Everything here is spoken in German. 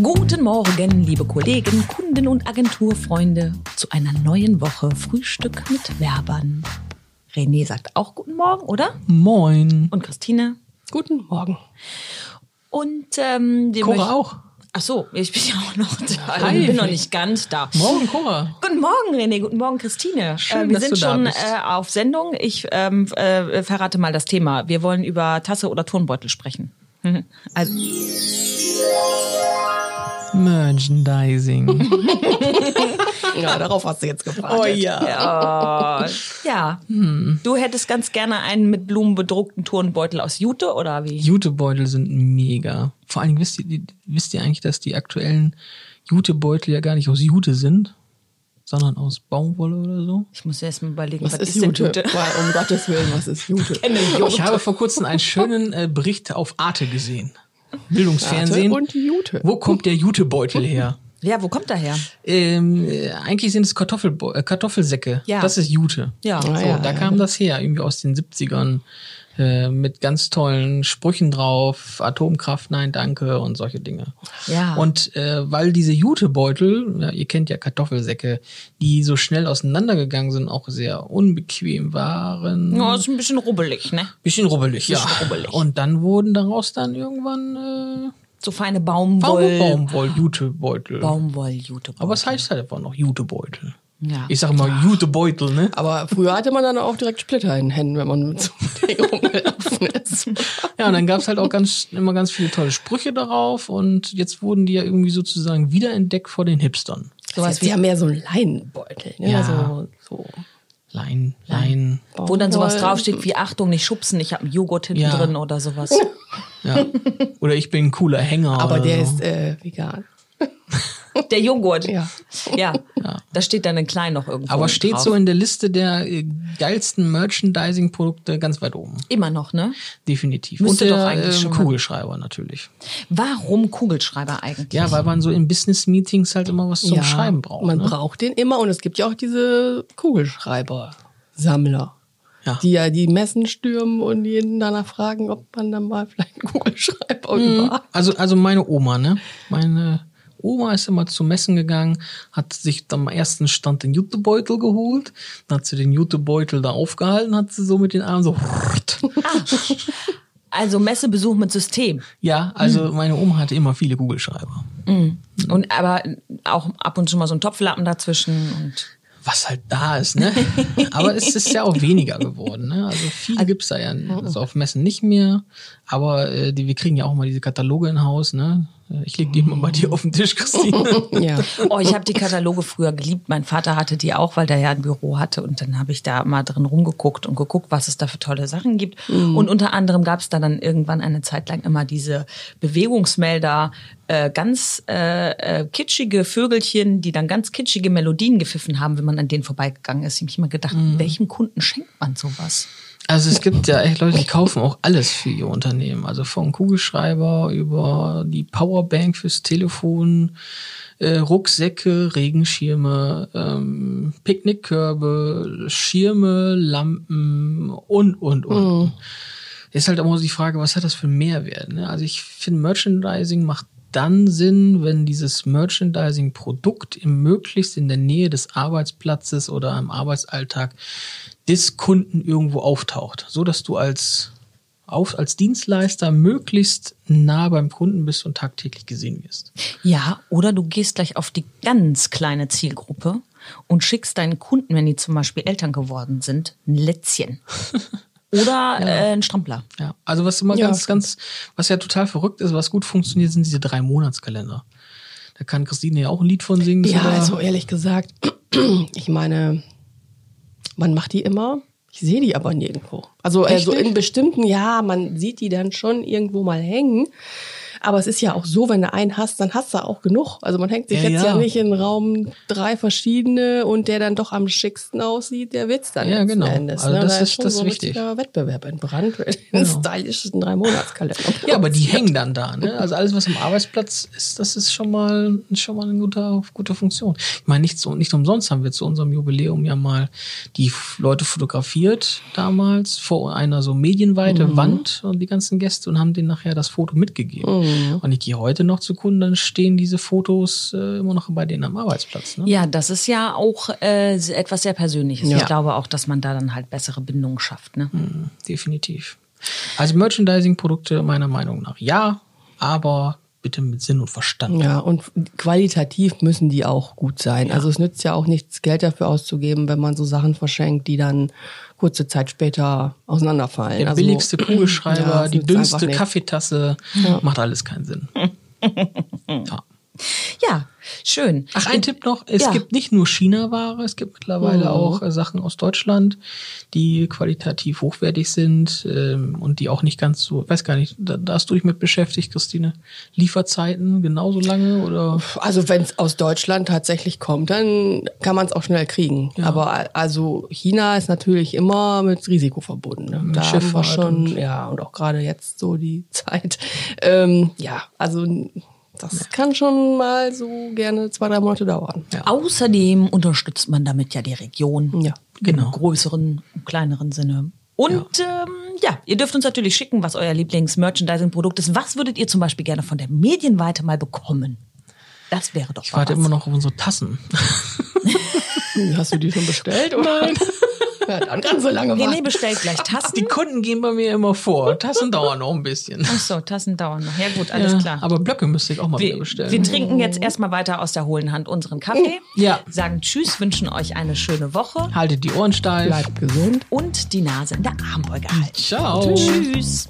Guten Morgen, liebe Kollegen, Kunden und Agenturfreunde, zu einer neuen Woche Frühstück mit Werbern. René sagt auch guten Morgen, oder? Moin. Und Christine? Guten Morgen. Und ähm, wir Cora auch. Ach so, ich bin ja auch noch da. Hi. Ich bin noch nicht ganz da. Morgen, Cora. Guten Morgen, René. Guten Morgen, Christine. Schön, äh, wir dass sind du da schon bist. äh, auf Sendung. Ich ähm, äh, verrate mal das Thema. Wir wollen über Tasse oder Turnbeutel sprechen. Also, Merchandising. Ja, darauf hast du jetzt gewartet. Oh ja. äh, ja. Hm. Du hättest ganz gerne einen mit Blumen bedruckten Turnbeutel aus Jute oder wie? Jutebeutel sind mega. Vor allen Dingen wisst ihr, wisst ihr eigentlich, dass die aktuellen Jutebeutel ja gar nicht aus Jute sind, sondern aus Baumwolle oder so? Ich muss erst mal überlegen, Was, ist Jute? Weil, um Gottes Willen, was ist Jute? Ich habe vor kurzem einen schönen äh, Bericht auf Arte gesehen. Bildungsfernsehen. Und Jute. Wo kommt der Jutebeutel her? Ja, wo kommt der her? Ähm, äh, eigentlich sind es Kartoffel, äh, Kartoffelsäcke. Ja. Das ist Jute. Ja. So, Ah, ja, da ja, kam das her, irgendwie aus den 70ern. Äh, mit ganz tollen Sprüchen drauf, Atomkraft, nein, danke und solche Dinge. Ja. Und äh, weil diese Jutebeutel, ja, ihr kennt ja Kartoffelsäcke, die so schnell auseinandergegangen sind, auch sehr unbequem waren. Ja, ist ein bisschen rubbelig, ne? Bisschen rubbelig, ja. Bisschen rubbelig. Und dann wurden daraus dann irgendwann So feine äh, Baumwoll. Baumwoll-Jutebeutel. Baumwoll-Jute. Aber es heißt halt einfach noch Jutebeutel. Ja. Ich sage mal Jutebeutel, ne? Aber früher hatte man dann auch direkt Splitter in den Händen, wenn man mit so rumgelaufen ist. Ja, und dann gab's halt auch ganz immer ganz viele tolle Sprüche darauf und jetzt wurden die ja irgendwie sozusagen wiederentdeckt vor den Hipstern. Sowas wie ja mehr so ein Leinenbeutel. Ne? Ja. So, so Lein, Lein. Wo dann sowas Baumwoll. draufsteht wie Achtung, nicht schubsen, ich habe einen Joghurt hinten Ja. drin oder sowas. Ja. Oder ich bin ein cooler Hänger. Aber oder der so. ist äh, vegan. Der Joghurt. Ja. Ja. Da steht dann in klein noch irgendwo. Aber steht drauf. so in der Liste der äh, geilsten Merchandising-Produkte ganz weit oben. Immer noch, ne? Definitiv. Müsste Und doch der eigentlich ähm, schon mal- Kugelschreiber natürlich. Warum Kugelschreiber eigentlich? Ja, weil man so in Business-Meetings halt immer was zum ja, Schreiben braucht. Man ne? braucht den immer und es gibt ja auch diese Kugelschreiber-Sammler. Ja. Die ja die Messen stürmen und jeden danach fragen, ob man dann mal vielleicht einen Kugelschreiber überhaupt. Also, also meine Oma, ne? Meine Oma ist immer zu Messen gegangen, hat sich am ersten Stand den Jutebeutel geholt, dann hat sie den Jutebeutel da aufgehalten, hat sie so mit den Armen so. Also Messebesuch mit System. Ja, also meine Oma hatte immer viele Kugelschreiber. Und aber auch ab und zu mal so ein Topflappen dazwischen und Was halt da ist, ne? Aber es ist ja auch weniger geworden, ne? Also viele gibt's da ja also auf Messen nicht mehr. Aber äh, die, wir kriegen ja auch mal diese Kataloge in Haus, ne? Ich leg die immer bei dir auf den Tisch, Christine. Ja. Oh, ich habe die Kataloge früher geliebt. Mein Vater hatte die auch, weil der ja ein Büro hatte. Und dann habe ich da mal drin rumgeguckt und geguckt, was es da für tolle Sachen gibt. Und unter anderem gab es da dann irgendwann eine Zeit lang immer diese Bewegungsmelder, äh, ganz äh, äh, kitschige Vögelchen, die dann ganz kitschige Melodien gepfiffen haben, wenn man an denen vorbeigegangen ist. Ich hab mich immer gedacht, welchem Kunden schenkt man sowas? Also es gibt ja echt Leute, die kaufen auch alles für ihr Unternehmen. Also vom Kugelschreiber über die Powerbank fürs Telefon, äh, Rucksäcke, Regenschirme, ähm, Picknickkörbe, Schirme, Lampen und, und, und. Ist halt immer so die Frage, was hat das für einen Mehrwert? Ne? Also ich finde, Merchandising macht dann Sinn, wenn dieses Merchandising-Produkt möglichst in der Nähe des Arbeitsplatzes oder im Arbeitsalltag des Kunden irgendwo auftaucht, so dass du als auf, als Dienstleister möglichst nah beim Kunden bist und tagtäglich gesehen wirst. Ja, oder du gehst gleich auf die ganz kleine Zielgruppe und schickst deinen Kunden, wenn die zum Beispiel Eltern geworden sind, ein Lätzchen. Oder äh, ein Strampler. Ja, also was immer Ja, ganz, ganz, was ja total verrückt ist, was gut funktioniert, sind diese drei Monatskalender. Da kann Christine ja auch ein Lied von singen. Ja, also ehrlich gesagt, ich meine, man macht die immer. Ich sehe die aber nirgendwo. Also, Echt also in bestimmten, ja, man sieht die dann schon irgendwo mal hängen. Aber es ist ja auch so, wenn du einen hast, dann hast du auch genug. Also man hängt sich Ja, jetzt ja. ja. nicht in Raum drei verschiedene und der dann doch am schicksten aussieht, der wird's dann Ja, genau. Endes. Also ne? das Da ist- schon das ist so wichtig. Wettbewerb entbrannt, den Genau. stylischen drei Monatskalender. Ja, aber die hängen dann da. Ne? Also alles, was am Arbeitsplatz ist, das ist schon mal, schon mal eine gute, gute Funktion. Ich meine, nicht, so, nicht umsonst haben wir zu unserem Jubiläum ja mal die Leute fotografiert damals vor einer so medienweite Wand und die ganzen Gäste und haben denen nachher das Foto mitgegeben. Und ich gehe heute noch zu Kunden, dann stehen diese Fotos äh, immer noch bei denen am Arbeitsplatz. Ne? Ja, das ist ja auch äh, etwas sehr Persönliches. Ja. Ich glaube auch, dass man da dann halt bessere Bindungen schafft. Ne? Mhm, definitiv. Also Merchandising-Produkte meiner Meinung nach ja, aber bitte mit Sinn und Verstand. Ja, und qualitativ müssen die auch gut sein. Also es nützt ja auch nichts, Geld dafür auszugeben, wenn man so Sachen verschenkt, die dann kurze Zeit später auseinanderfallen. Der also, billigste Kugelschreiber, Ja, die dünnste. Kaffeetasse, macht alles keinen Sinn. ja. Ja, schön. Ach, ein Tipp noch, es Ja. gibt nicht nur China-Ware, es gibt mittlerweile auch äh, Sachen aus Deutschland, die qualitativ hochwertig sind ähm, und die auch nicht ganz so, weiß gar nicht, da, da hast du dich mit beschäftigt, Christine. Lieferzeiten genauso lange oder? Also wenn es aus Deutschland tatsächlich kommt, dann kann man es auch schnell kriegen. Aber a- also China ist natürlich immer mit Risiko verbunden. Ne? Da haben wir Schifffahrt schon, und- ja, und auch gerade jetzt so die Zeit. Ähm, ja, also das kann schon mal so gerne zwei, drei Monate dauern. Ja. Außerdem unterstützt man damit ja die Region. Ja. Genau. Im größeren, im kleineren Sinne. Und ja. Ähm, ja, ihr dürft uns natürlich schicken, was euer Lieblings-Merchandising-Produkt ist. Was würdet ihr zum Beispiel gerne von der Medienweite mal bekommen? Das wäre doch Ich warte was. immer noch auf unsere Tassen. Hast du die schon bestellt? Oder? Nein. Ja, dann kannst du lange René warten. bestellt gleich Tassen. Die Kunden gehen bei mir immer vor. Tassen dauern noch ein bisschen. Ach so, Tassen dauern noch. Ja gut, alles Ja, klar. Aber Blöcke müsste ich auch mal wieder wir, bestellen. wir trinken jetzt erstmal weiter aus der hohlen Hand unseren Kaffee. Ja. Sagen Tschüss, wünschen euch eine schöne Woche Haltet die Ohren steif. Bleibt gesund. und die Nase in der Armbeuge halten. Ciao. Tschüss.